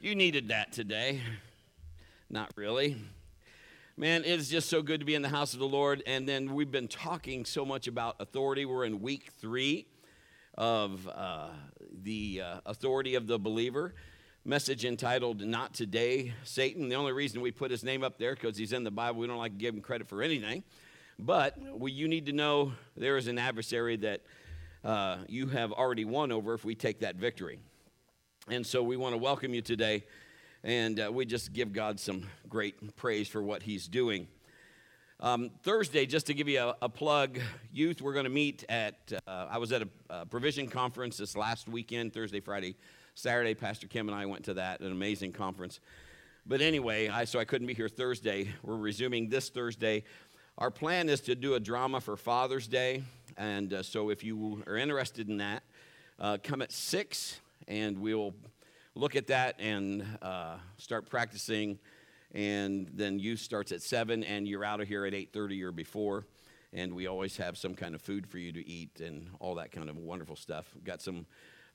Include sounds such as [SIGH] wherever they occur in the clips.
You needed that today. Not really. Man, it's just so good to be in the house of the Lord. And then we've been talking so much about authority. We're in week three of uh, the uh, authority of the believer. Message entitled Not Today, Satan. The only reason we put his name up there because he's in the Bible. We don't like to give him credit for anything. But we, you need to know there is an adversary that uh, you have already won over if we take that victory. And so we want to welcome you today, and uh, we just give God some great praise for what He's doing. Um, Thursday, just to give you a, a plug, youth, we're going to meet at, uh, I was at a, a, provision conference this last weekend, Thursday, Friday, Saturday. Pastor Kim and I went to that, an amazing conference. But anyway, I, so I couldn't be here Thursday. We're resuming this Thursday. Our plan is to do a drama for Father's Day. And uh, so if you are interested in that, uh, come at 6 and we'll look at that and uh, start practicing. And then youth starts at seven, and you're out of here at eight thirty or before. And we always have some kind of food for you to eat and all that kind of wonderful stuff. Got some.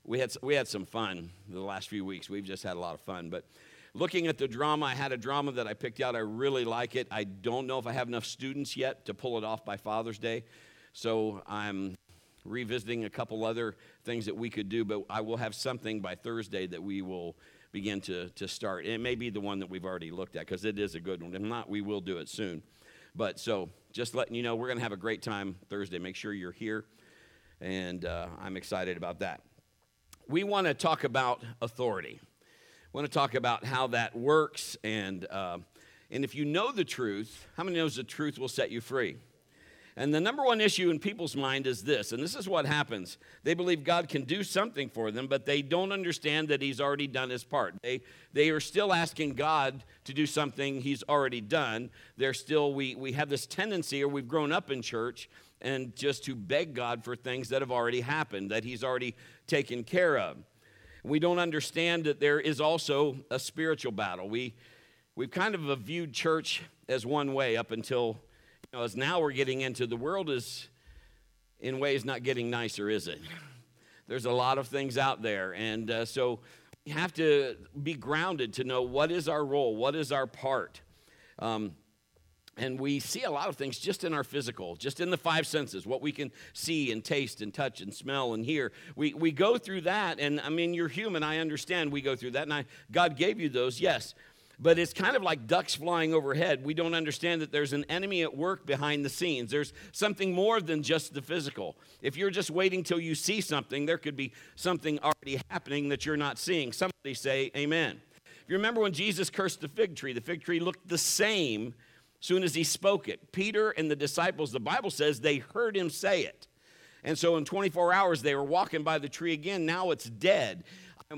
We had we had some fun the last few weeks. We've just had a lot of fun, but looking at the drama, I had a drama that I picked out. I really like it. I don't know if I have enough students yet to pull it off by Father's Day. So I'm revisiting a couple other things that we could do, but I will have something by Thursday that we will begin to, to start. it may be the one that we've already looked at because it is a good one. If not, we will do it soon. But so just letting you know, we're going to have a great time Thursday. Make sure you're here, and uh, I'm excited about that. We want to talk about authority. We want to talk about how that works, and uh, and if you know the truth, how many knows the truth will set you free? And the number one issue in people's mind is this, and this is what happens. They believe God can do something for them, but they don't understand that He's already done His part. They, they are still asking God to do something He's already done. They're still, we, we have this tendency, or we've grown up in church, and just to beg God for things that have already happened, that He's already taken care of. We don't understand that there is also a spiritual battle. We, we've kind of viewed church as one way up until as now we're getting into the world is in ways not getting nicer, is it? [LAUGHS] There's a lot of things out there. And uh, so we have to be grounded to know what is our role, what is our part. Um, and we see a lot of things just in our physical, just in the five senses, what we can see and taste and touch and smell and hear. We, we go through that, and I mean, you're human, I understand we go through that, and I, God gave you those, yes. But it's kind of like ducks flying overhead. We don't understand that there's an enemy at work behind the scenes. There's something more than just the physical. If you're just waiting till you see something, there could be something already happening that you're not seeing. Somebody say, Amen. If you remember when Jesus cursed the fig tree, the fig tree looked the same soon as he spoke it. Peter and the disciples, the Bible says, they heard him say it. And so in 24 hours, they were walking by the tree again. Now it's dead.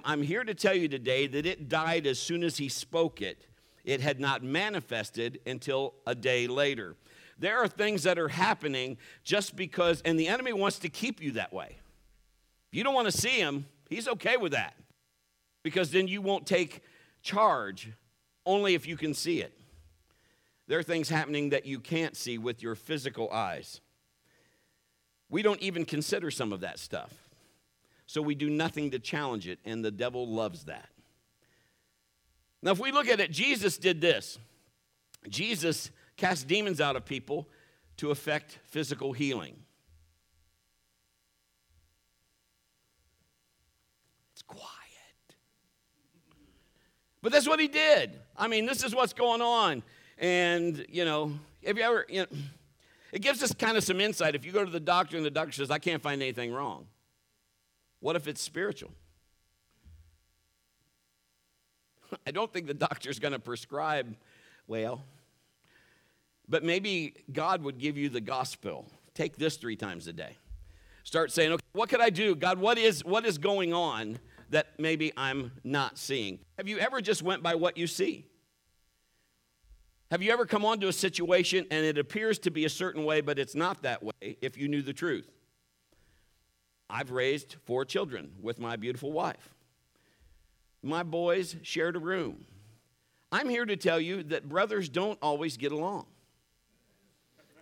I'm here to tell you today that it died as soon as he spoke it. It had not manifested until a day later. There are things that are happening just because, and the enemy wants to keep you that way. If you don't want to see him, he's okay with that because then you won't take charge only if you can see it. There are things happening that you can't see with your physical eyes. We don't even consider some of that stuff. So we do nothing to challenge it, and the devil loves that. Now, if we look at it, Jesus did this Jesus cast demons out of people to effect physical healing. It's quiet. But that's what he did. I mean, this is what's going on. And, you know, have you ever, you know, it gives us kind of some insight. If you go to the doctor and the doctor says, I can't find anything wrong. What if it's spiritual? [LAUGHS] I don't think the doctor's going to prescribe, well, but maybe God would give you the gospel. Take this three times a day. Start saying, okay, what could I do? God, what is, what is going on that maybe I'm not seeing? Have you ever just went by what you see? Have you ever come onto a situation and it appears to be a certain way, but it's not that way if you knew the truth? I've raised four children with my beautiful wife. My boys shared a room. I'm here to tell you that brothers don't always get along,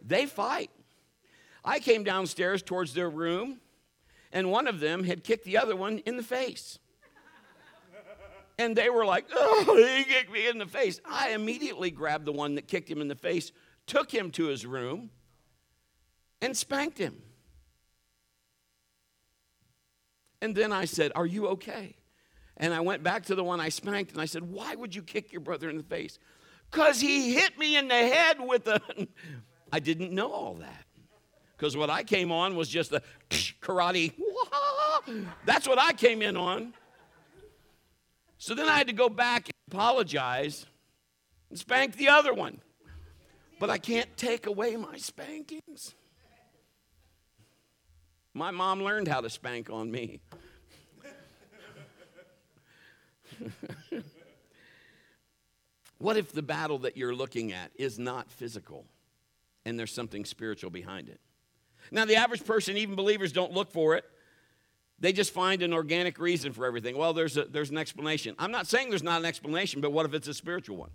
they fight. I came downstairs towards their room, and one of them had kicked the other one in the face. And they were like, oh, he kicked me in the face. I immediately grabbed the one that kicked him in the face, took him to his room, and spanked him. And then I said, Are you okay? And I went back to the one I spanked and I said, Why would you kick your brother in the face? Because he hit me in the head with a. [LAUGHS] I didn't know all that. Because what I came on was just a [LAUGHS] karate. [LAUGHS] That's what I came in on. So then I had to go back and apologize and spank the other one. But I can't take away my spankings. My mom learned how to spank on me. what if the battle that you're looking at is not physical and there's something spiritual behind it? Now, the average person, even believers, don't look for it. They just find an organic reason for everything. Well, there's, a, there's an explanation. I'm not saying there's not an explanation, but what if it's a spiritual one?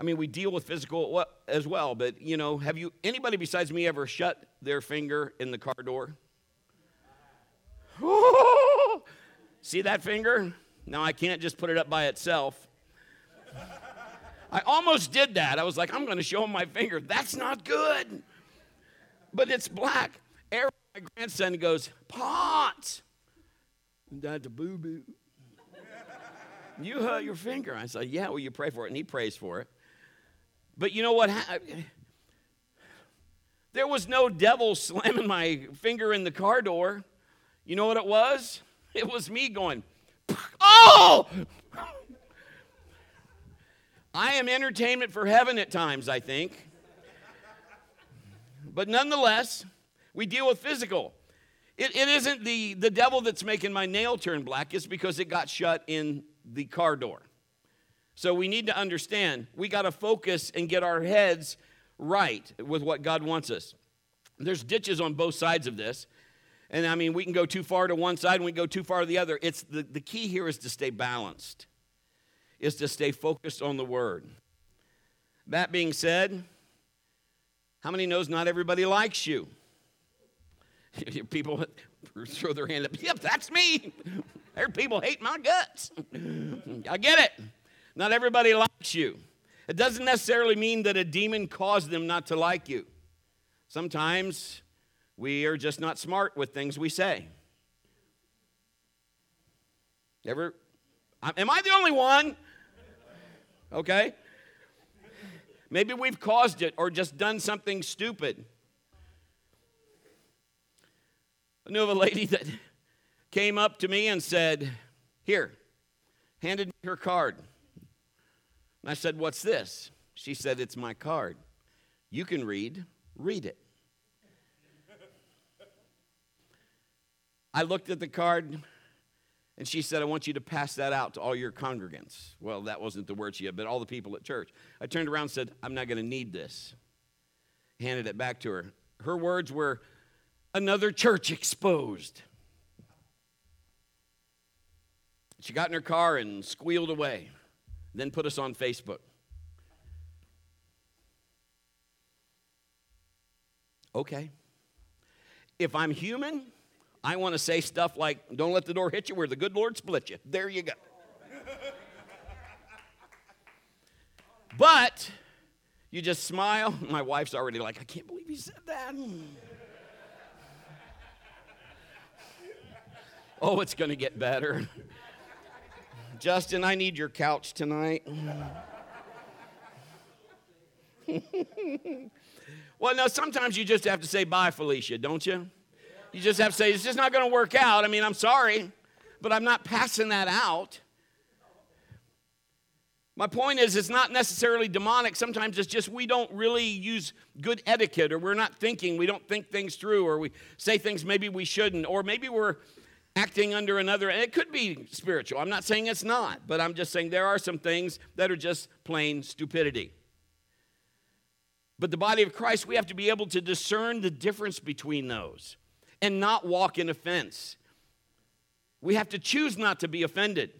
I mean, we deal with physical as well, but you know, have you anybody besides me ever shut their finger in the car door? [LAUGHS] See that finger? Now I can't just put it up by itself. I almost did that. I was like, I'm going to show him my finger. That's not good. But it's black. Aaron, my grandson, goes, Potts. That's a boo boo. [LAUGHS] You hurt your finger. I said, Yeah, well, you pray for it. And he prays for it. But you know what? There was no devil [LAUGHS] slamming my finger in the car door. You know what it was? It was me going, [LAUGHS] Oh! I am entertainment for heaven at times, I think. But nonetheless, we deal with physical. It, it isn't the, the devil that's making my nail turn black, it's because it got shut in the car door. So we need to understand we got to focus and get our heads right with what God wants us. There's ditches on both sides of this. And I mean, we can go too far to one side and we go too far to the other. It's the, the key here is to stay balanced, is to stay focused on the word. That being said, how many knows not everybody likes you? [LAUGHS] People [LAUGHS] throw their hand up. Yep, that's me. [LAUGHS] There people hate my guts. I get it. Not everybody likes you. It doesn't necessarily mean that a demon caused them not to like you. Sometimes we are just not smart with things we say. Ever? Am I the only one? Okay. Maybe we've caused it or just done something stupid. I knew of a lady that came up to me and said, Here, handed me her card. And I said, What's this? She said, It's my card. You can read, read it. I looked at the card and she said, I want you to pass that out to all your congregants. Well, that wasn't the word she had, but all the people at church. I turned around and said, I'm not going to need this. Handed it back to her. Her words were, Another church exposed. She got in her car and squealed away then put us on Facebook. Okay. If I'm human, I want to say stuff like, don't let the door hit you where the good Lord split you. There you go. but you just smile. My wife's already like, I can't believe he said that. oh, it's going to get better. Justin, I need your couch tonight. well, no, sometimes you just have to say bye, Felicia, don't you? You just have to say, it's just not going to work out. I mean, I'm sorry, but I'm not passing that out. My point is, it's not necessarily demonic. Sometimes it's just we don't really use good etiquette, or we're not thinking, we don't think things through, or we say things maybe we shouldn't, or maybe we're acting under another. And it could be spiritual. I'm not saying it's not, but I'm just saying there are some things that are just plain stupidity. But the body of Christ, we have to be able to discern the difference between those and not walk in offense. We have to choose not to be offended.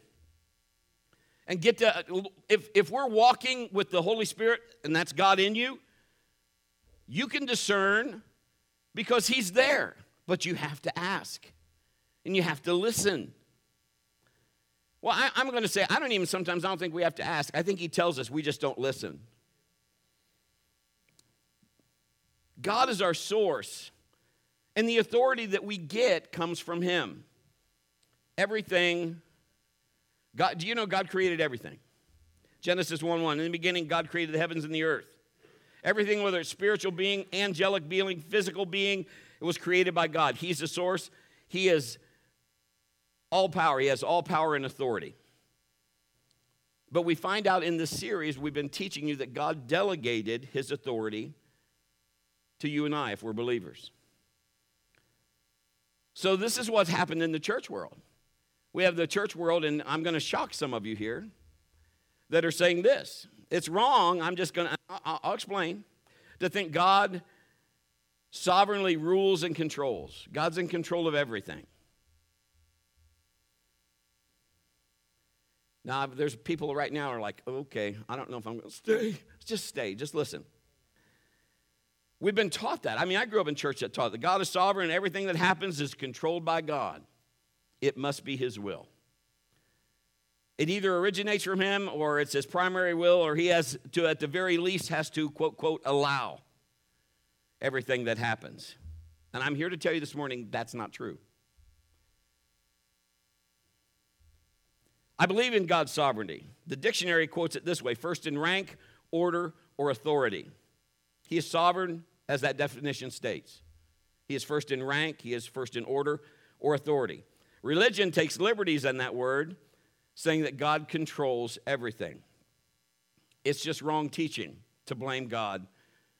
And get to, if, if we're walking with the Holy Spirit and that's God in you, you can discern because He's there, but you have to ask. And you have to listen. Well, I, am going to say, I don't even sometimes, I don't think we have to ask. I think he tells us we just don't listen. God is our source, and the authority that we get comes from him. Everything, God, do you know God created everything? Genesis 1 1. In the beginning, God created the heavens and the earth. Everything, whether it's spiritual being, angelic being, physical being, it was created by God. He's the source. He is all power. He has all power and authority. But we find out in this series, we've been teaching you that God delegated his authority to you and I if we're believers. So, this is what's happened in the church world. We have the church world, and I'm going to shock some of you here that are saying this. It's wrong. I'm just going to, I'll explain. To think God sovereignly rules and controls, God's in control of everything. Now, there's people right now are like, okay, I don't know if I'm going to stay. Just stay. Just listen. We've been taught that. I mean, I grew up in church that taught that God is sovereign everything that happens is controlled by God. It must be His will. It either originates from Him or it's His primary will, or He has to, at the very least, has to, quote, quote, allow everything that happens. And I'm here to tell you this morning that's not true. I believe in God's sovereignty. The dictionary quotes it this way first in rank, order, or authority. He is sovereign, as that definition states. He is first in rank, he is first in order or authority. Religion takes liberties on that word, saying that God controls everything. It's just wrong teaching to blame God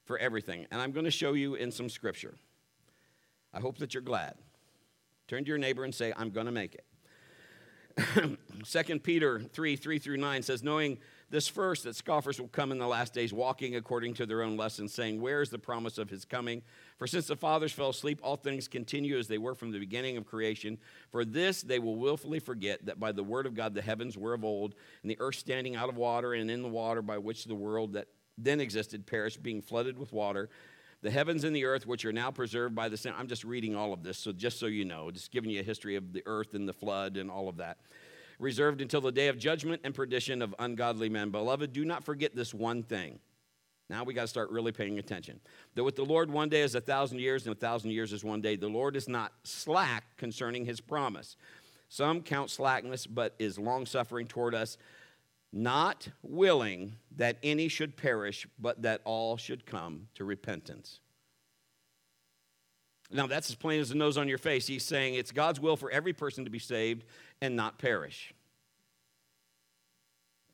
for everything. And I'm going to show you in some scripture. I hope that you're glad. Turn to your neighbor and say, I'm going to make it. [COUGHS] 2 Peter 3 3 through 9 says, Knowing this first, that scoffers will come in the last days, walking according to their own lessons, saying, Where is the promise of his coming? For since the fathers fell asleep, all things continue as they were from the beginning of creation. For this they will willfully forget that by the word of God the heavens were of old, and the earth standing out of water, and in the water by which the world that then existed perished, being flooded with water the heavens and the earth, which are now preserved by the sun. I'm just reading all of this, so just so you know, just giving you a history of the earth and the flood and all of that. Reserved until the day of judgment and perdition of ungodly men. Beloved, do not forget this one thing. Now we got to start really paying attention. That with the Lord, one day is a thousand years, and a thousand years is one day. The Lord is not slack concerning his promise. Some count slackness, but is long suffering toward us not willing that any should perish, but that all should come to repentance. Now, that's as plain as the nose on your face. He's saying it's God's will for every person to be saved and not perish.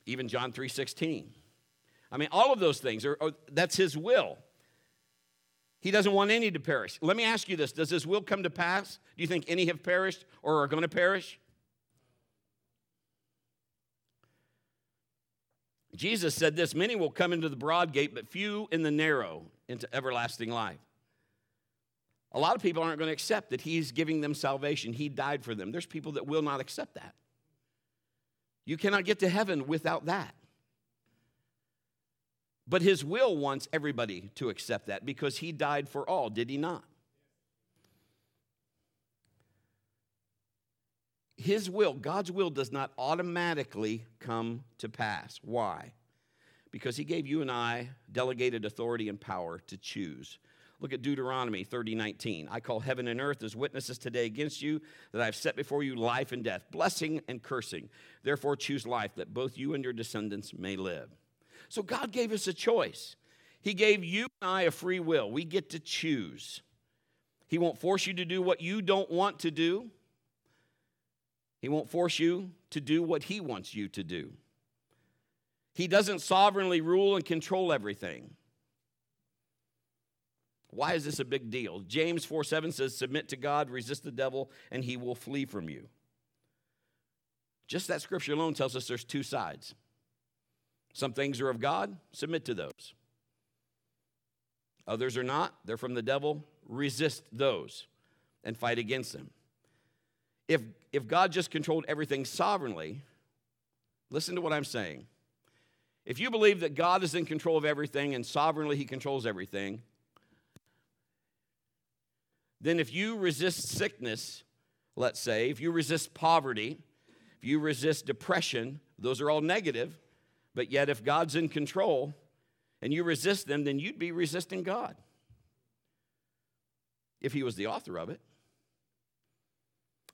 Even John 3:16. I mean, all of those things are, are that's his will. He doesn't want any to perish. Let me ask you this Does his will come to pass? Do you think any have perished or are going to perish? Jesus said this Many will come into the broad gate, but few in the narrow into everlasting life. A lot of people aren't going to accept that He's giving them salvation. He died for them. There's people that will not accept that. You cannot get to heaven without that. But His will wants everybody to accept that because He died for all, did He not? His will, God's will, does not automatically come to pass. Why? Because He gave you and I delegated authority and power to choose. Look at Deuteronomy 30 19. I call heaven and earth as witnesses today against you that I have set before you life and death, blessing and cursing. Therefore, choose life that both you and your descendants may live. So, God gave us a choice. He gave you and I a free will. We get to choose. He won't force you to do what you don't want to do. He won't force you to do what He wants you to do. He doesn't sovereignly rule and control everything. Why is this a big deal? James 4 7 says, Submit to God, resist the devil, and he will flee from you. Just that scripture alone tells us there's two sides. Some things are of God, submit to those. Others are not, they're from the devil, resist those and fight against them if, if God just controlled everything sovereignly, listen to what I'm saying. If you believe that God is in control of everything and sovereignly he controls everything, then if you resist sickness let's say, if you resist poverty, if you resist depression, those are all negative. But yet, if God's in control and you resist them, then you'd be resisting God if He was the author of it.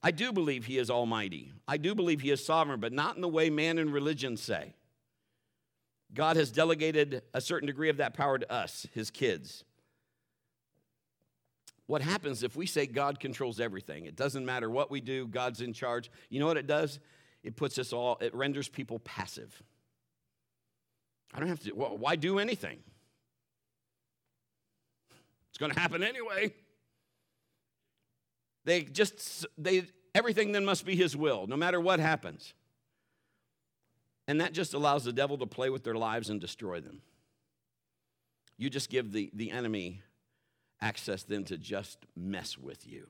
I do believe He is almighty. I do believe He is sovereign, but not in the way man and religion say. God has delegated a certain degree of that power to us, His kids. What happens if we say God controls everything? It doesn't matter what we do, God's in charge. You know what it does? It puts us all, it renders people passive. I don't have to, well, why do anything? It's going to happen anyway. They just, they, everything then must be His will, no matter what happens. And that just allows the devil to play with their lives and destroy them. You just give the, the enemy access then to just mess with you.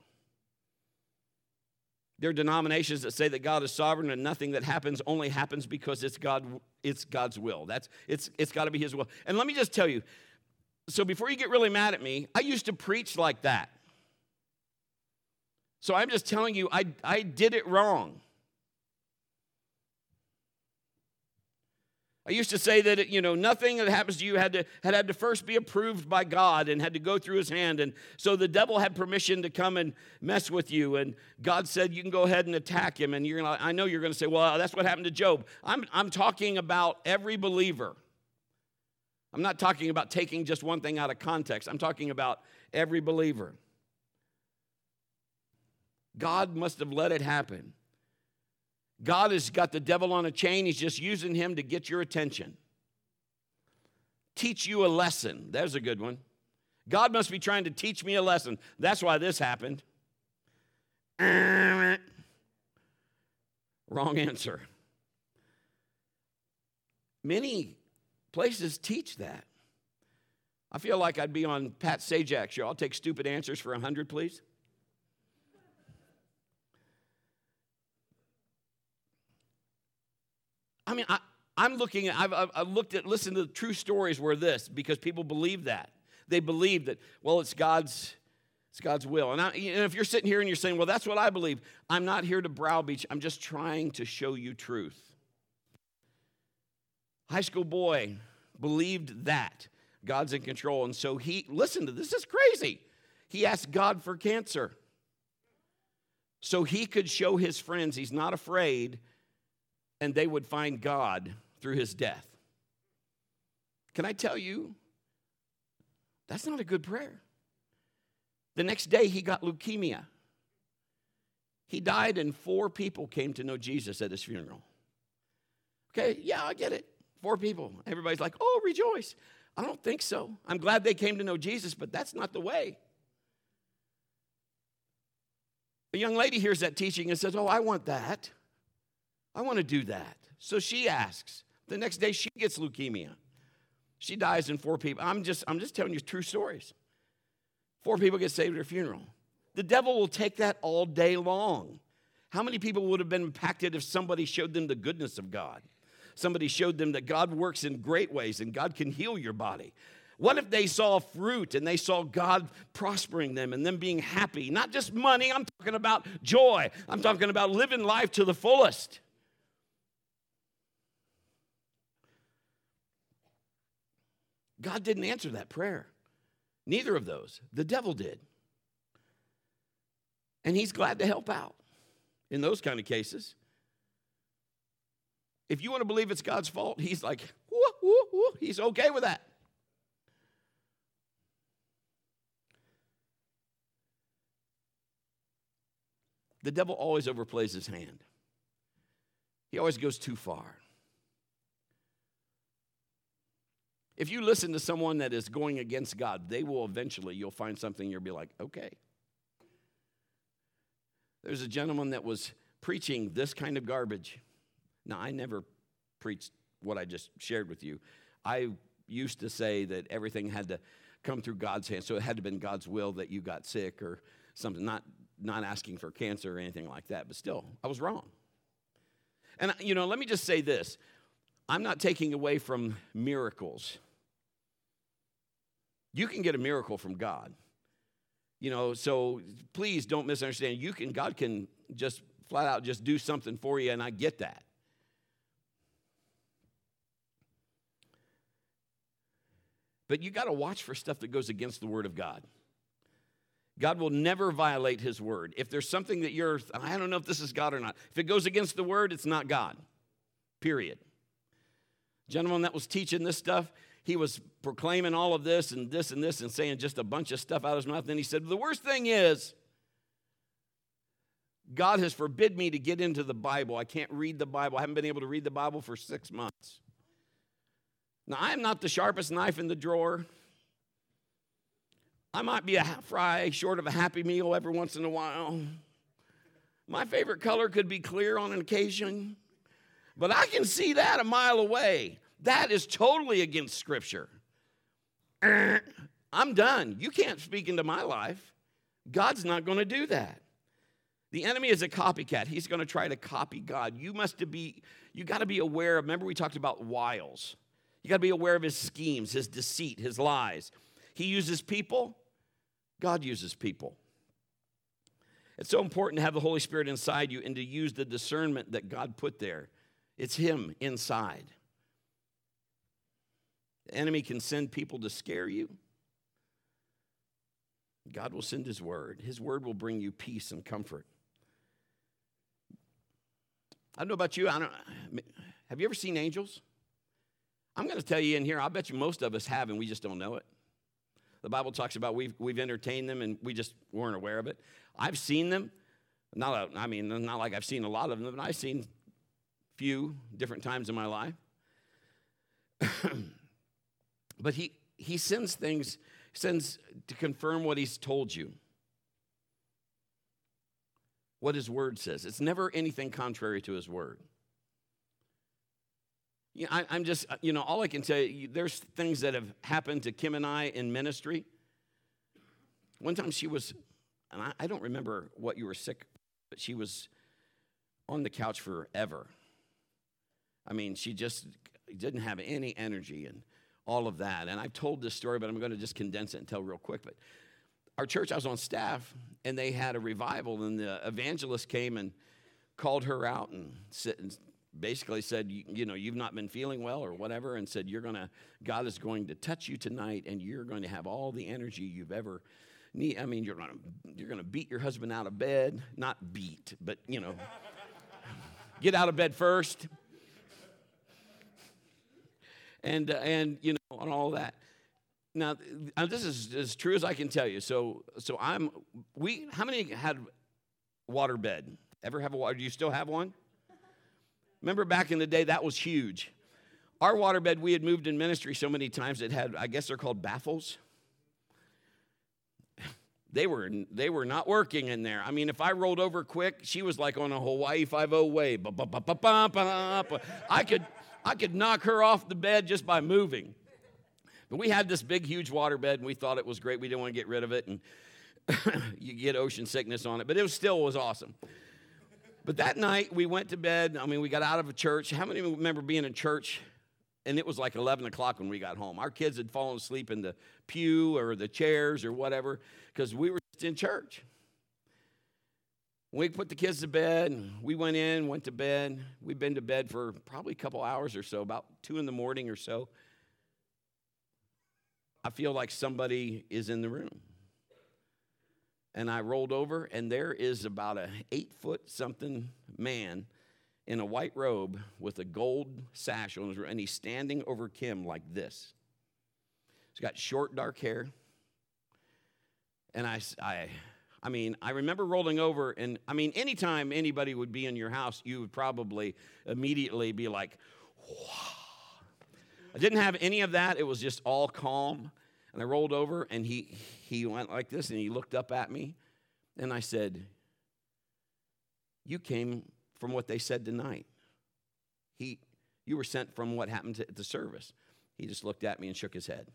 There are denominations that say that God is sovereign and nothing that happens only happens because it's, God, it's God's will. That's, it's, it's got to be His will. And let me just tell you so before you get really mad at me, I used to preach like that. So I'm just telling you, I, I did it wrong. I used to say that you know nothing that happens to you had to had, had to first be approved by God and had to go through His hand, and so the devil had permission to come and mess with you. And God said you can go ahead and attack him. And you're gonna, I know you're to say, well, that's what happened to Job. I'm I'm talking about every believer. I'm not talking about taking just one thing out of context. I'm talking about every believer. God must have let it happen. God has got the devil on a chain. He's just using him to get your attention. Teach you a lesson. There's a good one. God must be trying to teach me a lesson. That's why this happened. [LAUGHS] Wrong answer. Many places teach that. I feel like I'd be on Pat Sajak's show. I'll take stupid answers for a 100, please. I mean, I, I'm looking at, I've, I've looked at, listened to the true stories where this, because people believe that. They believe that, well, it's God's, it's God's will. And, I, and if you're sitting here and you're saying, well, that's what I believe, I'm not here to browbeat. I'm just trying to show you truth. High school boy believed that God's in control. And so he, listen to this, this is crazy. He asked God for cancer. So he could show his friends he's not afraid and they would find God through his death. Can I tell you, that's not a good prayer. The next day, he got leukemia. He died, and four people came to know Jesus at his funeral. Okay, yeah, I get it. Four people. Everybody's like, oh, rejoice. I don't think so. I'm glad they came to know Jesus, but that's not the way. A young lady hears that teaching and says, oh, I want that. I want to do that. So she asks. The next day she gets leukemia. She dies in four people. I'm just, I'm just telling you true stories. Four people get saved at her funeral. The devil will take that all day long. How many people would have been impacted if somebody showed them the goodness of God? Somebody showed them that God works in great ways and God can heal your body. What if they saw fruit and they saw God prospering them and them being happy? Not just money, I'm talking about joy. I'm talking about living life to the fullest. God didn't answer that prayer. Neither of those. The devil did. And he's glad to help out in those kind of cases. If you want to believe it's God's fault, he's like, he's okay with that. The devil always overplays his hand. He always goes too far. If you listen to someone that is going against God, they will eventually, you'll find something, you'll be like, okay. There's a gentleman that was preaching this kind of garbage. Now, I never preached what I just shared with you. I used to say that everything had to come through God's hand, so it had to have been God's will that you got sick or something, not, not asking for cancer or anything like that, but still, I was wrong. And, you know, let me just say this I'm not taking away from miracles. You can get a miracle from God. You know, so please don't misunderstand. You can God can just flat out just do something for you, and I get that. But you got to watch for stuff that goes against the Word of God. God will never violate His Word. If there's something that you're, I don't know if this is God or not, if it goes against the Word, it's not God. Period. Gentleman that was teaching this stuff, he was proclaiming all of this and this and this and saying just a bunch of stuff out of his mouth. Then he said, The worst thing is, God has forbid me to get into the Bible. I can't read the Bible. I haven't been able to read the Bible for six months. Now, I am not the sharpest knife in the drawer. I might be a fry short of a happy meal every once in a while. My favorite color could be clear on an occasion, but I can see that a mile away. That is totally against Scripture. I'm done. You can't speak into my life. God's not going to do that. The enemy is a copycat. He's going to try to copy God. You must be, you got to be aware of, remember we talked about wiles. You got to be aware of his schemes, his deceit, his lies. He uses people, God uses people. It's so important to have the Holy Spirit inside you and to use the discernment that God put there. It's Him inside. The enemy can send people to scare you. God will send His word. His word will bring you peace and comfort. I don't know about you. I don't. Have you ever seen angels? I'm going to tell you in here. I bet you most of us have, and we just don't know it. The Bible talks about we've we've entertained them, and we just weren't aware of it. I've seen them. Not, I mean, not like I've seen a lot of them, but I've seen few different times in my life. [CLEARS THROAT] but he he sends things, sends to confirm what he's told you what his word says. It's never anything contrary to his word. You know, I, am just, you know, all I can say, there's things that have happened to Kim and I in ministry. One time she was, and I, I don't remember what you were sick, but she was on the couch forever. I mean, she just didn't have any energy and all of that. And I've told this story, but I'm going to just condense it and tell real quick. But our church, I was on staff, and they had a revival, and the evangelist came and called her out and, basically said, you, know, you've not been feeling well or whatever, and said, you're gonna, God is going to touch you tonight, and you're going to have all the energy you've ever need. I mean, you're gonna, you're gonna beat your husband out of bed, not beat, but you know, [LAUGHS] get out of bed first, and uh, and you know, and all that. Now, this is as true as I can tell you. So, so I'm. We. How many had water bed? Ever have a water? Do you still have one? Remember back in the day, that was huge. Our water bed, we had moved in ministry so many times. It had, I guess they're called baffles. [LAUGHS] They were they were not working in there. I mean, if I rolled over quick, she was like on a Hawaii Five O way. I could I could knock her off the bed just by moving. But we had this big, huge water bed, and we thought it was great. We didn't want to get rid of it, and [COUGHS] you get ocean sickness on it. But it was still was awesome. But that night we went to bed. I mean, we got out of a church. How many remember being in church? And it was like 11 o'clock when we got home. Our kids had fallen asleep in the pew or the chairs or whatever because we were just in church. We put the kids to bed. We went in, went to bed. We've been to bed for probably a couple hours or so, about two in the morning or so. I feel like somebody is in the room. And I rolled over, and there is about a eight foot something man in a white robe with a gold sash on his and he's standing over Kim like this. He's got short, dark hair. And I, I, I mean, I remember rolling over, and I mean, anytime anybody would be in your house, you would probably immediately be like, wow I didn't have any of that. It was just all calm. And I rolled over and he, he went like this and he looked up at me. And I said, You came from what they said tonight. He, you were sent from what happened at the service. He just looked at me and shook his head.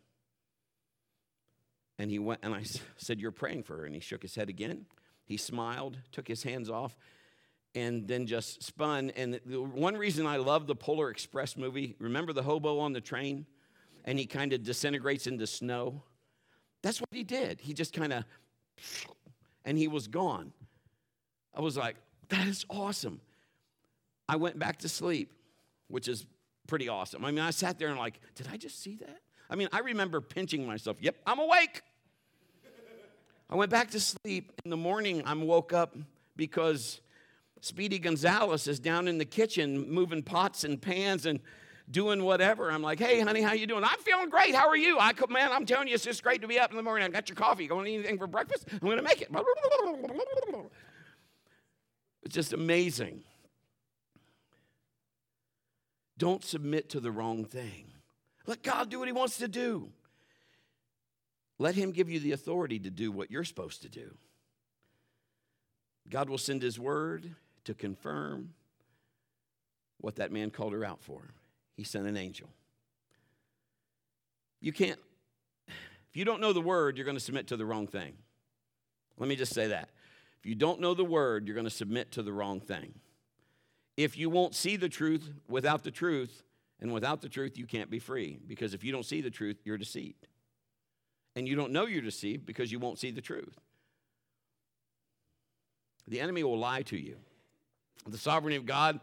And he went, and I said, You're praying for her. And he shook his head again. He smiled, took his hands off, and then just spun. And the one reason I love the Polar Express movie, remember the hobo on the train? And he kind of disintegrates into snow. That's what he did. He just kind of, and he was gone. I was like, That is awesome. I went back to sleep, which is pretty awesome. I mean, I sat there and like, did I just see that? I mean, I remember pinching myself. Yep, I'm awake. I went back to sleep. In the morning, I'm woke up because Speedy Gonzalez is down in the kitchen moving pots and pans and doing whatever. I'm like, hey, honey, how you doing? I'm feeling great. How are you? I could, man, I'm telling you, it's just great to be up in the morning. I got your coffee. You want anything for breakfast? I'm going to make it. It's just amazing. Don't submit to the wrong thing. Let God do what He wants to do. Let Him give you the authority to do what you're supposed to do. God will send His word to confirm what that man called her out for. He sent an angel. You can't, if you don't know the word, you're going to submit to the wrong thing. Let me just say that. If you don't know the word, you're going to submit to the wrong thing. If you won't see the truth without the truth, and without the truth, you can't be free. Because if you don't see the truth, you're deceived. And you don't know you're deceived because you won't see the truth. The enemy will lie to you. The sovereignty of God,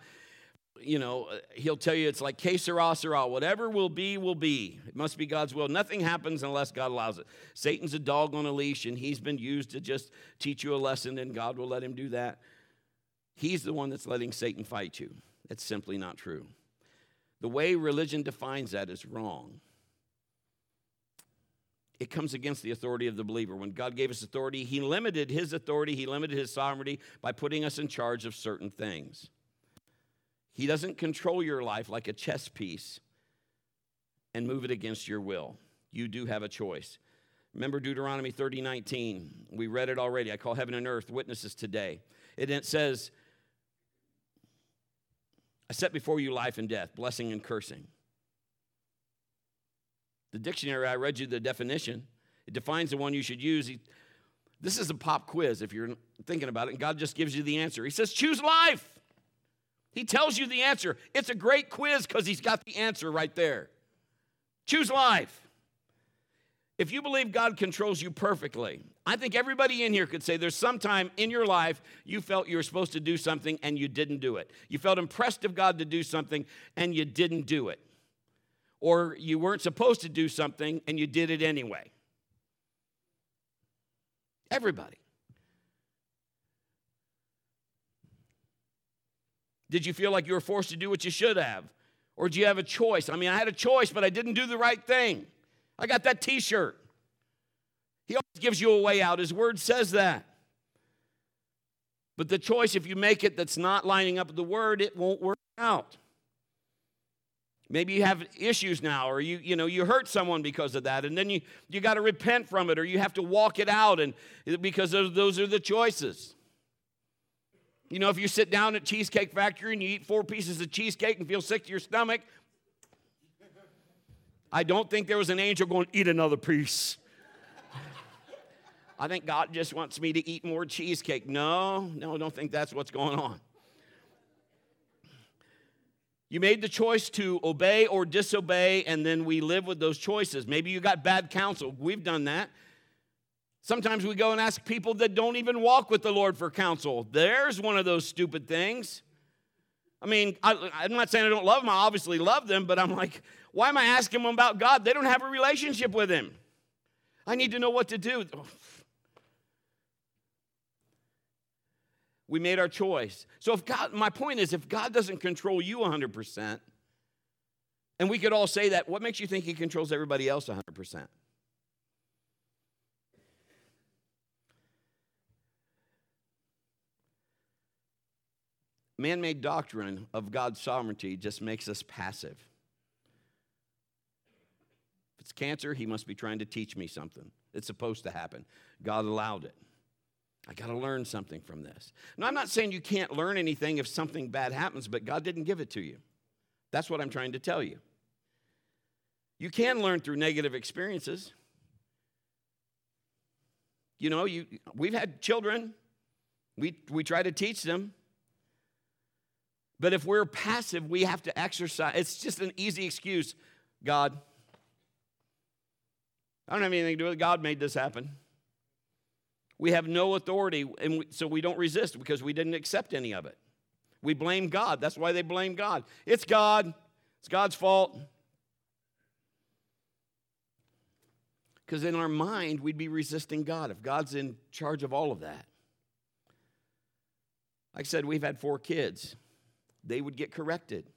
you know, uh, he'll tell you it's like que sera. Whatever will be, will be. It must be God's will. Nothing happens unless God allows it. Satan's a dog on a leash, and he's been used to just teach you a lesson, and God will let him do that. He's the one that's letting Satan fight you. It's simply not true. The way religion defines that is wrong. It comes against the authority of the believer. When God gave us authority, He limited His authority, He limited His sovereignty by putting us in charge of certain things. He doesn't control your life like a chess piece and move it against your will. You do have a choice. Remember Deuteronomy 30 19. We read it already. I call heaven and earth witnesses today. And it says, I set before you life and death, blessing and cursing. The dictionary, I read you the definition. It defines the one you should use. This is a pop quiz if you're thinking about it, and God just gives you the answer. He says, Choose life. He tells you the answer. It's a great quiz because He's got the answer right there. Choose life. If you believe God controls you perfectly, I think everybody in here could say there's some time in your life you felt you were supposed to do something and you didn't do it. You felt impressed of God to do something and you didn't do it. Or you weren't supposed to do something and you did it anyway. Everybody. Did you feel like you were forced to do what you should have? Or did you have a choice? I mean, I had a choice, but I didn't do the right thing. I got that t shirt. He always gives you a way out. His word says that. But the choice, if you make it that's not lining up with the word, it won't work out. Maybe you have issues now, or you, you know, you hurt someone because of that, and then you, you got to repent from it, or you have to walk it out, and because those, those are the choices. You know, if you sit down at Cheesecake Factory and you eat four pieces of cheesecake and feel sick to your stomach, I don't think there was an angel going, to eat another piece. [LAUGHS] I think God just wants me to eat more cheesecake. No, no, I don't think that's what's going on. You made the choice to obey or disobey, and then we live with those choices. Maybe you got bad counsel. We've done that. Sometimes we go and ask people that don't even walk with the Lord for counsel. There's one of those stupid things. I mean, I, am not saying I don't love them. I obviously love them, but I'm like, why am I asking them about God? They don't have a relationship with Him. I need to know what to do. We made our choice. So, if God, my point is, if God doesn't control you 100%, and we could all say that, what makes you think He controls everybody else 100%? Man made doctrine of God's sovereignty just makes us passive. If it's cancer, he must be trying to teach me something. It's supposed to happen. God allowed it. I got to learn something from this. Now, I'm not saying you can't learn anything if something bad happens, but God didn't give it to you. That's what I'm trying to tell you. You can learn through negative experiences. You know, you, we've had children, we, we try to teach them. But if we're passive, we have to exercise. It's just an easy excuse. God, I don't have anything to do with it. God made this happen. We have no authority, and we, so we don't resist because we didn't accept any of it. We blame God. That's why they blame God. It's God, it's God's fault. Because in our mind, we'd be resisting God if God's in charge of all of that. Like I said, we've had four kids, they would get corrected.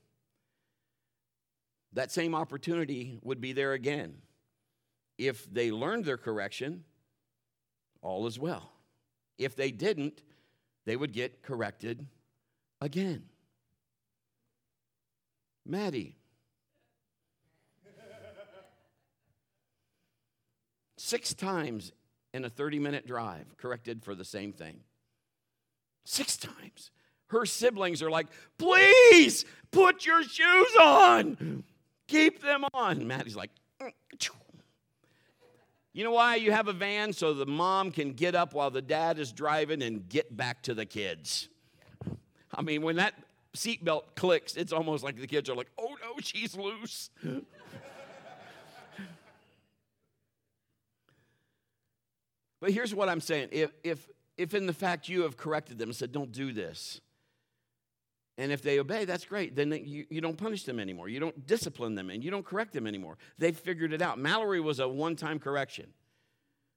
That same opportunity would be there again. If they learned their correction, all is well. If they didn't, they would get corrected again. Maddie. Six times in a 30 minute drive, corrected for the same thing. Six times. Her siblings are like, please put your shoes on. Keep them on. Maddie's like, you know why you have a van? So the mom can get up while the dad is driving and get back to the kids. I mean, when that seatbelt clicks, it's almost like the kids are like, oh no, she's loose. but here's what I'm saying if, if, if in the fact you have corrected them and said, don't do this, and if they obey, that's great. Then you, you don't punish them anymore. You don't discipline them and you don't correct them anymore. They've figured it out. Mallory was a one time correction.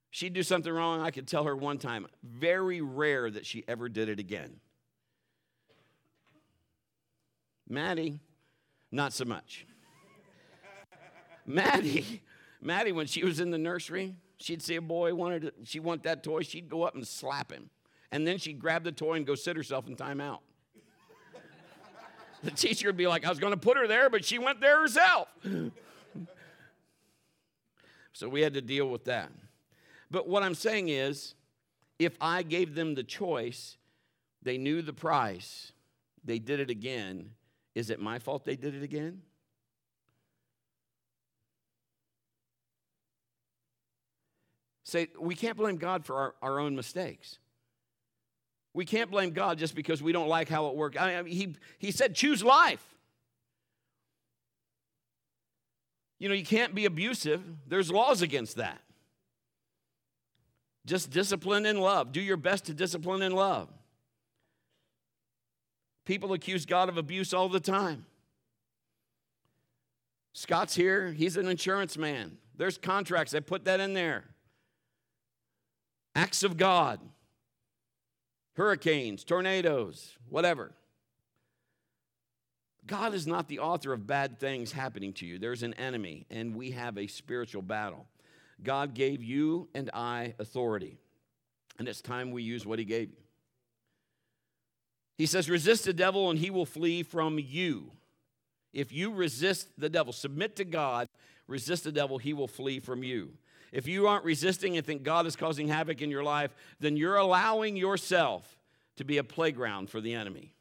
She'd do something wrong, I could tell her one time. Very rare that she ever did it again. Maddie, not so much. Maddie, Maddie, when she was in the nursery, she'd see a boy wanted to, she want that toy, she'd go up and slap him. And then she'd grab the toy and go sit herself in timeout. [LAUGHS] the teacher would be like, I was going to put her there, but she went there herself. [LAUGHS] so we had to deal with that. But what I'm saying is, if I gave them the choice, they knew the price, they did it again, is it my fault they did it again? Say, we can't blame God for our, our own mistakes. We can't blame God just because we don't like how it worked. I mean, he, he said, choose life. You know, you can't be abusive, there's laws against that. Just discipline in love. Do your best to discipline in love. People accuse God of abuse all the time. Scott's here, he's an insurance man. There's contracts, they put that in there. Acts of God hurricanes, tornadoes, whatever. God is not the author of bad things happening to you. There's an enemy, and we have a spiritual battle. God gave you and I authority, and it's time we use what He gave you. He says, Resist the devil, and he will flee from you. If you resist the devil, submit to God, resist the devil, he will flee from you. If you aren't resisting and think God is causing havoc in your life, then you're allowing yourself to be a playground for the enemy.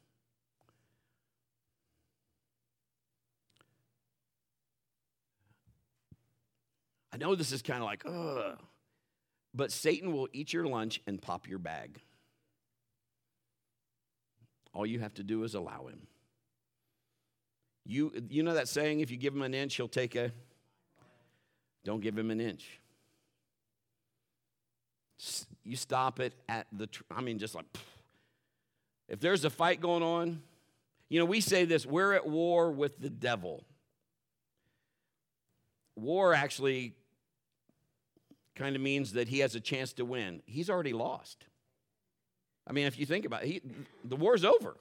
I know this is kind of like, ugh, but Satan will eat your lunch and pop your bag. All you have to do is allow him. You, you know that saying, if you give him an inch, he'll take a. Don't give him an inch you stop it at the, I mean, just like, if there's a fight going on, you know, we say this we're at war with the devil. War actually kind of means that he has a chance to win. He's already lost. I mean, if you think about it, he, the war's over.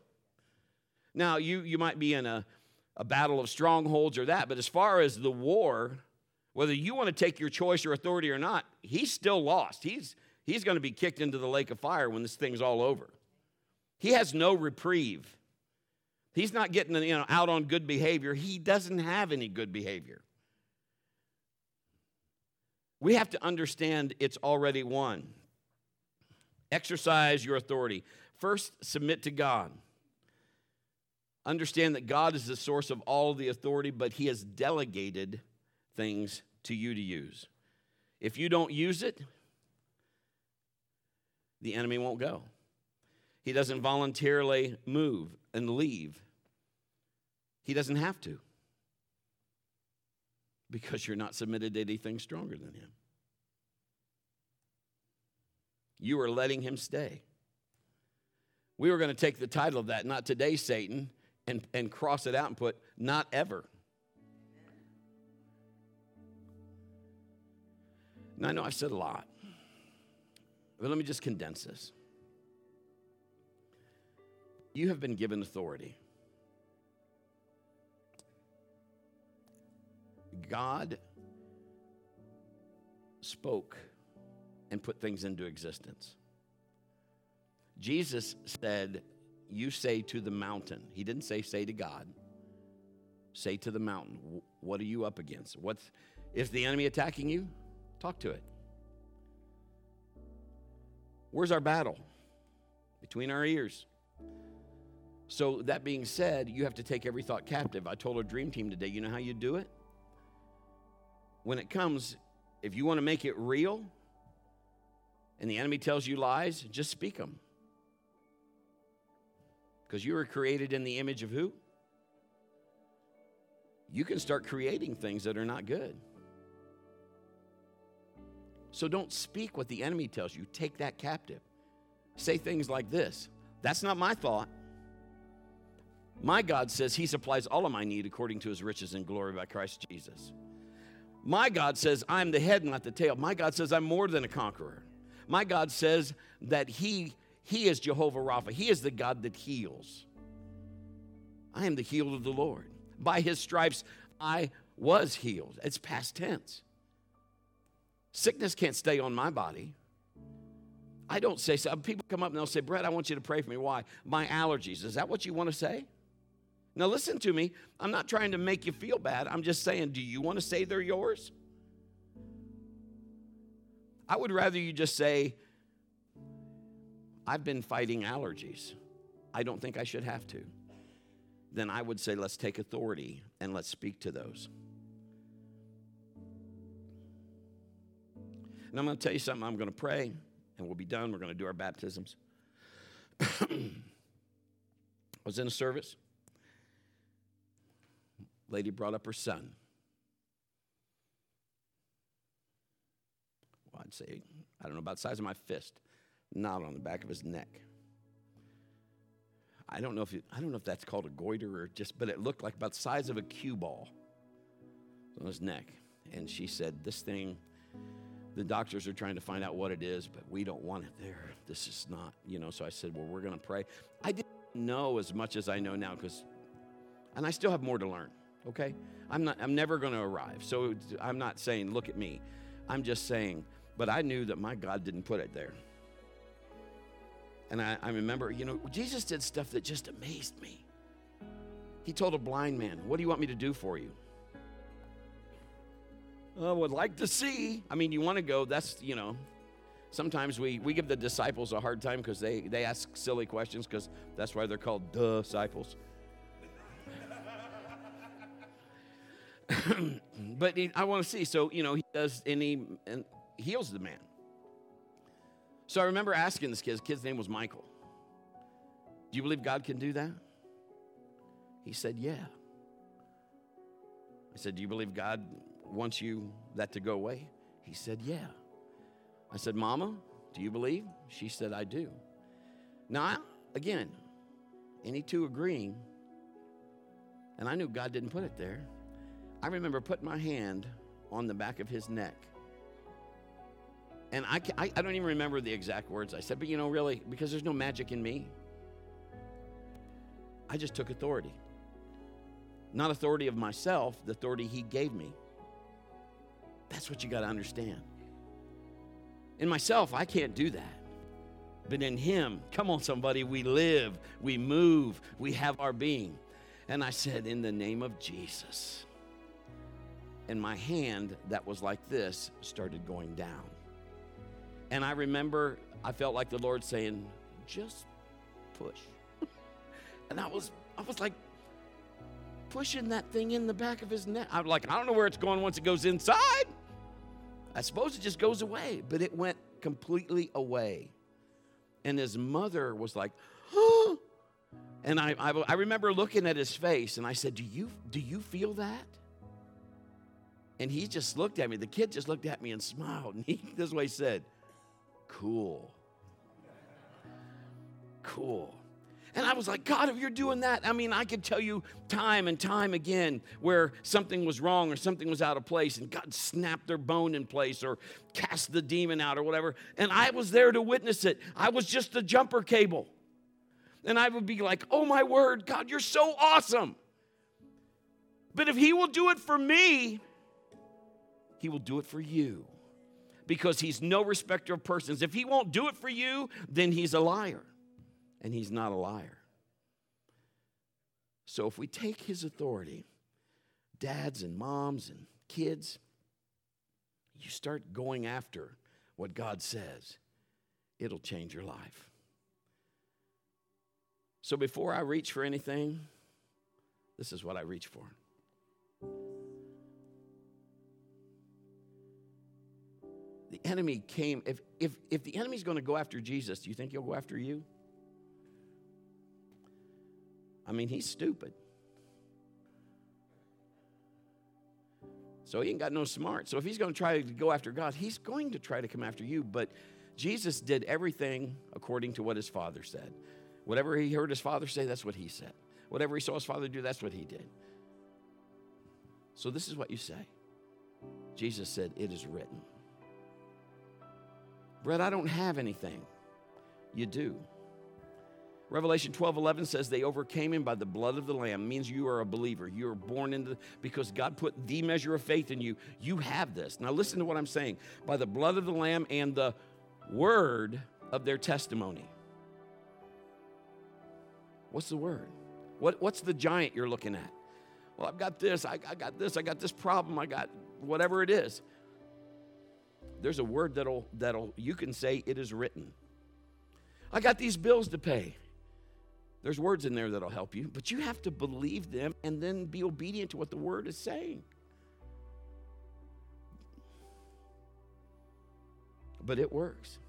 Now, you, you might be in a, a battle of strongholds or that, but as far as the war, whether you want to take your choice or authority or not, he's still lost. He's, he's going to be kicked into the lake of fire when this thing's all over. He has no reprieve. He's not getting you know, out on good behavior. He doesn't have any good behavior. We have to understand it's already won. Exercise your authority. First, submit to God. Understand that God is the source of all of the authority, but He has delegated things to you to use. If you don't use it, the enemy won't go. He doesn't voluntarily move and leave. He doesn't have to because you're not submitted to anything stronger than him. You are letting him stay. We were going to take the title of that, not today, Satan, and, and cross it out and put not ever. Now, I know I've said a lot, but let me just condense this. You have been given authority. God spoke and put things into existence. Jesus said, You say to the mountain. He didn't say, Say to God. Say to the mountain. What are you up against? What's, is the enemy attacking you? Talk to it. Where's our battle? Between our ears. So, that being said, you have to take every thought captive. I told our dream team today, you know how you do it? When it comes, if you want to make it real and the enemy tells you lies, just speak them. Because you were created in the image of who? You can start creating things that are not good. So don't speak what the enemy tells you. Take that captive. Say things like this That's not my thought. My God says He supplies all of my need according to His riches and glory by Christ Jesus. My God says I'm the head, not the tail. My God says I'm more than a conqueror. My God says that He, he is Jehovah Rapha. He is the God that heals. I am the healed of the Lord. By His stripes, I was healed. It's past tense. Sickness can't stay on my body. I don't say so. People come up and they'll say, Brett, I want you to pray for me. Why? My allergies. Is that what you want to say? Now, listen to me. I'm not trying to make you feel bad. I'm just saying, do you want to say they're yours? I would rather you just say, I've been fighting allergies. I don't think I should have to. Then I would say, let's take authority and let's speak to those. And I'm going to tell you something. I'm going to pray and we'll be done. We're going to do our baptisms. [CLEARS THROAT] I was in a service lady brought up her son. Well, I'd say, I don't know, about the size of my fist, not on the back of his neck. I don't know if it, I don't know if that's called a goiter or just, but it looked like about the size of a cue ball on his neck. And she said, "This thing, the doctors are trying to find out what it is, but we don't want it there. This is not, you know." So I said, "Well, we're going to pray." I didn't know as much as I know now because, and I still have more to learn okay? I'm, not, I'm never going to arrive. So I'm not saying, look at me. I'm just saying, but I knew that my God didn't put it there. And I, I remember, you know, Jesus did stuff that just amazed me. He told a blind man, What do you want me to do for you? I would like to see. I mean, you want to go, that's, you know, sometimes we, we give the disciples a hard time because they, they ask silly questions because that's why they're called disciples. [COUGHS] but I want to see. So, you know, he does, and he and heals the man. So I remember asking this kid, kid's name was Michael. Do you believe God can do that? He said, Yeah. I said, Do you believe God wants you that to go away? He said, Yeah. I said, Mama, do you believe? She said, I do. Now, again, any two agreeing, and I knew God didn't put it there. I remember putting my hand on the back of his neck. And I, I, I, don't even remember the exact words I said, but you know, really, because there's no magic in me, I just took authority. Not authority of myself, the authority he gave me. That's what you got to understand. In myself, I can't do that. But in him, come on, somebody, we live, we move, we have our being. And I said, in the name of Jesus and my hand that was like this started going down. And I remember I felt like the Lord saying, just push. [LAUGHS] and I was I was like pushing that thing in the back of his neck. I'm like, I don't know where it's going once it goes inside. I suppose it just goes away, but it went completely away. And his mother was like, oh. And I, I, I remember looking at his face and I said, Do you do you feel that? And he just looked at me. The kid just looked at me and smiled. And he, [LAUGHS] this way, said, Cool. cool. And I was like, God, if you're doing that, I mean, I could tell you time and time again where something was wrong or something was out of place, and God snapped their bone in place or cast the demon out or whatever. And I was there to witness it. I was just a jumper cable. And I would be like, oh my word, God, you're so awesome. But if He will do it for me, He will do it for you because He's no respecter of persons. If He won't do it for you, then He's a liar and he's not a liar. So if we take his authority, dads and moms and kids, you start going after what God says, it'll change your life. So before I reach for anything, this is what I reach for. The enemy came, if, if, if the enemy's going to go after Jesus, do you think he'll go after you? I mean, he's stupid. So he ain't got no smart. So if he's going to try to go after God, he's going to try to come after you. But Jesus did everything according to what his father said. Whatever he heard his father say, that's what he said. Whatever he saw his father do, that's what he did. So this is what you say. Jesus said, It is written. Brett, I don't have anything. You do. Revelation 12 11 says they overcame him by the blood of the Lamb. Means you are a believer. You are born into, because God put the measure of faith in you. You have this. Now, listen to what I'm saying by the blood of the Lamb and the word of their testimony. What's the word? What, what's the giant you're looking at? Well, I've got this, I, I got this, I got this problem, I got whatever it is. There's a word that'll, that'll, you can say, it is written. I got these bills to pay. There's words in there that'll help you, but you have to believe them and then be obedient to what the word is saying. But it works.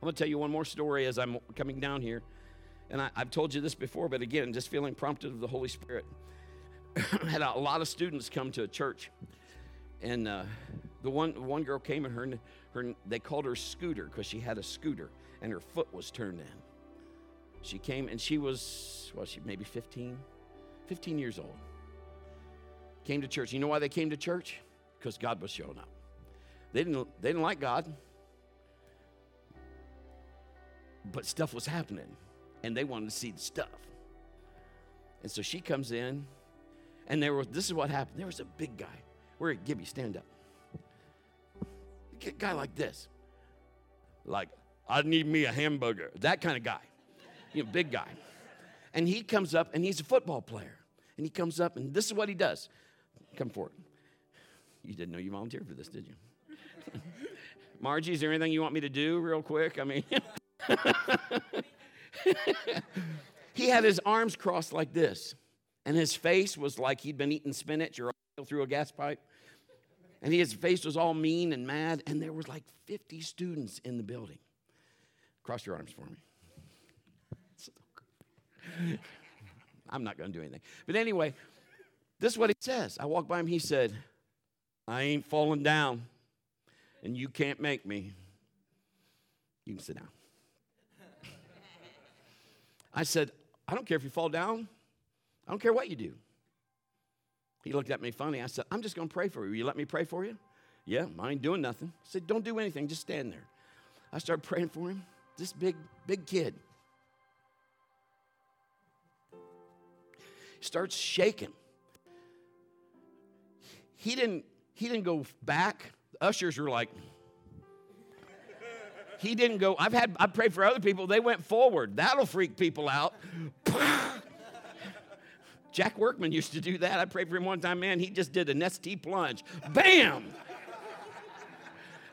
I'm going to tell you one more story as I'm coming down here. And I, have told you this before, but again, just feeling prompted of the Holy Spirit. [COUGHS] Had a lot of students come to a church, and uh, the one one girl came and her her they called her Scooter because she had a scooter and her foot was turned in. She came and she was, well, she maybe 15, 15 years old. Came to church. You know why they came to church? Because God was showing up. They didn't, they didn't like God, but stuff was happening, and they wanted to see the stuff. And so she comes in, and there was this is what happened. There was a big guy. Where Gibby, stand up. A guy like this. Like, I need me a hamburger. That kind of guy you know, big guy. And he comes up, and he's a football player. And he comes up, and this is what he does. Come forward. You didn't know you volunteered for this, did you? [LAUGHS] Margie, is there anything you want me to do real quick? I mean, [LAUGHS] he had his arms crossed like this, and his face was like he'd been eating spinach or through a gas pipe. And his face was all mean and mad, and there was like 50 students in the building. Cross your arms for me. [LAUGHS] I'm not going to do anything. But anyway, this is what he says. I walked by him. He said, I ain't falling down, and you can't make me. You can sit down. [LAUGHS] I said, I don't care if you fall down. I don't care what you do. He looked at me funny. I said, I'm just going to pray for you. You let me pray for you? Yeah, I ain't doing nothing. I said, Don't do anything. Just stand there. I started praying for him. This big, big kid. Starts shaking. He didn't, he didn't go back. The ushers were like, he didn't go. I've had, I prayed for other people, they went forward. That'll freak people out. [LAUGHS] Jack Workman used to do that. I prayed for him one time, man. He just did a Nestea plunge. Bam!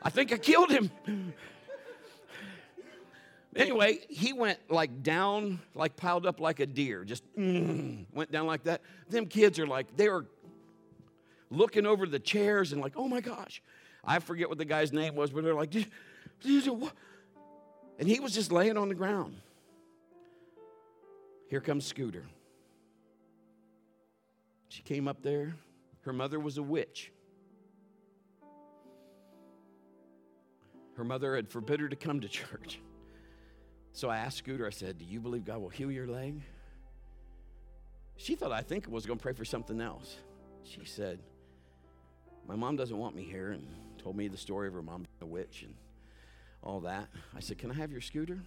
I think I killed him. Anyway, he went like down, like piled up like a deer, just mm, went down like that. Them kids are like, they were looking over the chairs and like, oh my gosh. I forget what the guy's name was, but they're like? And he was just laying on the ground. Here comes Scooter. She came up there. Her mother was a witch. Her mother had forbid her to come to church. So I asked Scooter, I said, Do you believe God will heal your leg? She thought I think was going to pray for something else. She said, My mom doesn't want me here, and told me the story of her mom being a witch and all that. I said, Can I have your scooter?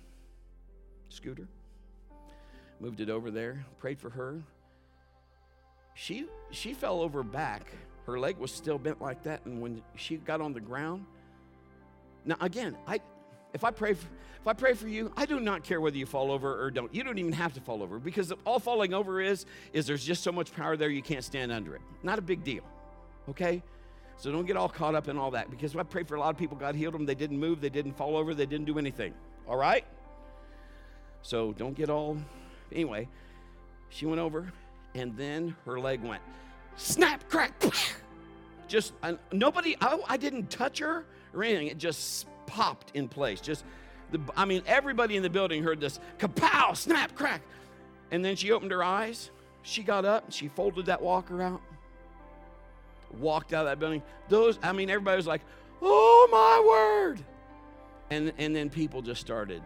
Scooter. Moved it over there, prayed for her. She she fell over back. Her leg was still bent like that, and when she got on the ground, now again, I if I pray for, if I pray for you, I do not care whether you fall over or don't. You don't even have to fall over because all falling over is is there's just so much power there you can't stand under it. Not a big deal. Okay? So don't get all caught up in all that because I pray for a lot of people God healed them, they didn't move, they didn't fall over, they didn't do anything. All right? So don't get all anyway, she went over and then her leg went snap crack [LAUGHS] just nobody I, I didn't touch her or anything it just popped in place. Just, the, I mean, everybody in the building heard this kapow, snap, crack. And then she opened her eyes. She got up and she folded that walker out, walked out of that building. Those, I mean, everybody was like, oh my word. And, and then people just started.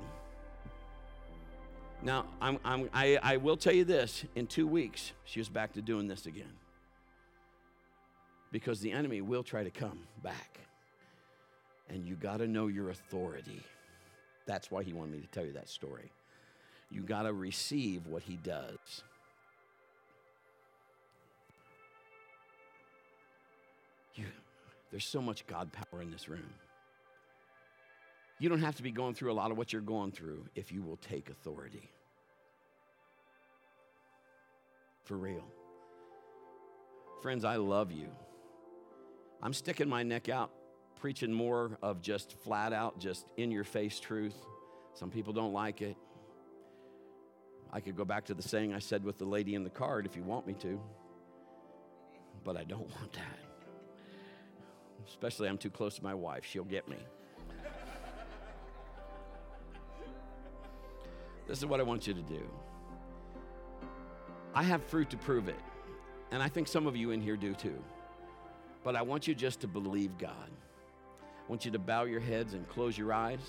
Now, I'm, I'm, I, I will tell you this in two weeks, she was back to doing this again. Because the enemy will try to come back and you got to know your authority. That's why he wanted me to tell you that story. You got to receive what he does. You, there's so much God power in this room. You don't have to be going through a lot of what you're going through if you will take authority. For real. Friends, I love you. I'm sticking my neck out preaching more of just flat out, just in your face truth. Some people don't like it. I could go back to the saying I said with the lady in the card if you want me to, but I don't want that. Especially, I'm too close to my wife. She'll get me. this is what I want you to do. I have fruit to prove it, and I think some of you in here do too. But I want you just to believe God. I want you to bow your heads and close your eyes.